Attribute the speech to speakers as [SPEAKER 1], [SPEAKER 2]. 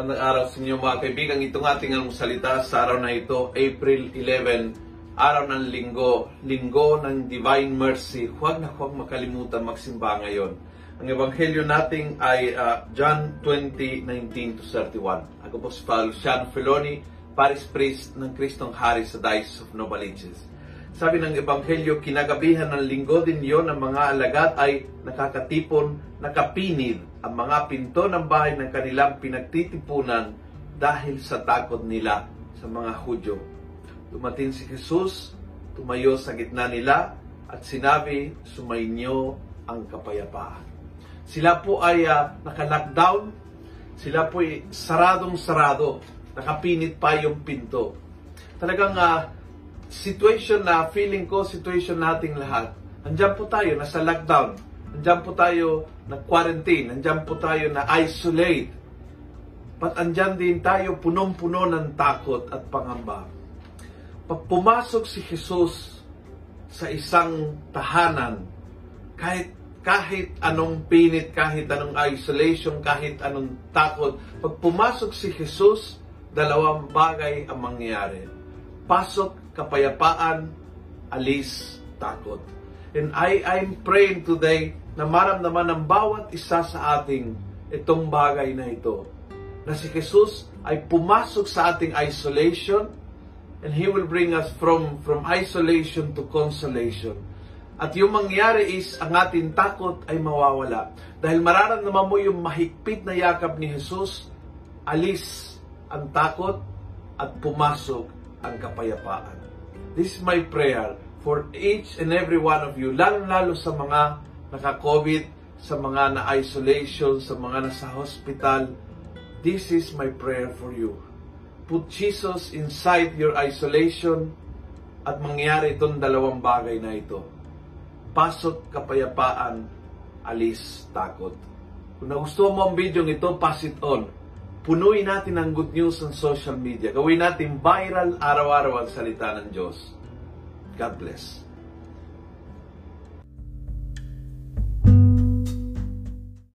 [SPEAKER 1] Magandang araw sa inyo mga kaibigan. Itong ating ang salita sa araw na ito, April 11, araw ng linggo, linggo ng Divine Mercy. Huwag na huwag makalimutan magsimba ngayon. Ang ebanghelyo natin ay uh, John 20:19 to 31. Ako po si Father Luciano Feloni, Paris Priest ng Kristong Hari sa Diocese of Novaliches. Sabi ng Ebanghelyo, kinagabihan ng linggo din yon ng mga alagat ay nakakatipon, nakapinid ang mga pinto ng bahay ng kanilang pinagtitipunan dahil sa takot nila sa mga Hudyo. Dumating si Jesus, tumayo sa gitna nila at sinabi, sumainyo ang kapayapaan. Sila po ay uh, naka-lockdown, sila po ay saradong-sarado, nakapinit pa yung pinto. Talagang uh, situation na feeling ko, situation nating lahat. Andiyan po tayo, nasa lockdown. Andiyan po tayo na quarantine. Andiyan po tayo na isolate. But andyan din tayo punong-puno ng takot at pangamba. Pag pumasok si Jesus sa isang tahanan, kahit kahit anong pinit, kahit anong isolation, kahit anong takot, pag pumasok si Jesus, dalawang bagay ang mangyayari. Pasok kapayapaan, alis takot. And I, I'm praying today na maramdaman ng bawat isa sa ating itong bagay na ito. Na si Jesus ay pumasok sa ating isolation and He will bring us from, from isolation to consolation. At yung mangyari is, ang ating takot ay mawawala. Dahil mararamdaman mo yung mahigpit na yakap ni Jesus, alis ang takot at pumasok ang kapayapaan. This is my prayer for each and every one of you, lalo-lalo sa mga naka-COVID, sa mga na-isolation, sa mga nasa hospital. This is my prayer for you. Put Jesus inside your isolation at mangyari itong dalawang bagay na ito pasok kapayapaan, alis takot. Kung nagustuhan mo ang video ito, pass it on. Punuin natin ang good news sa social media. Gawin natin viral araw-araw ang salita ng Diyos. God bless.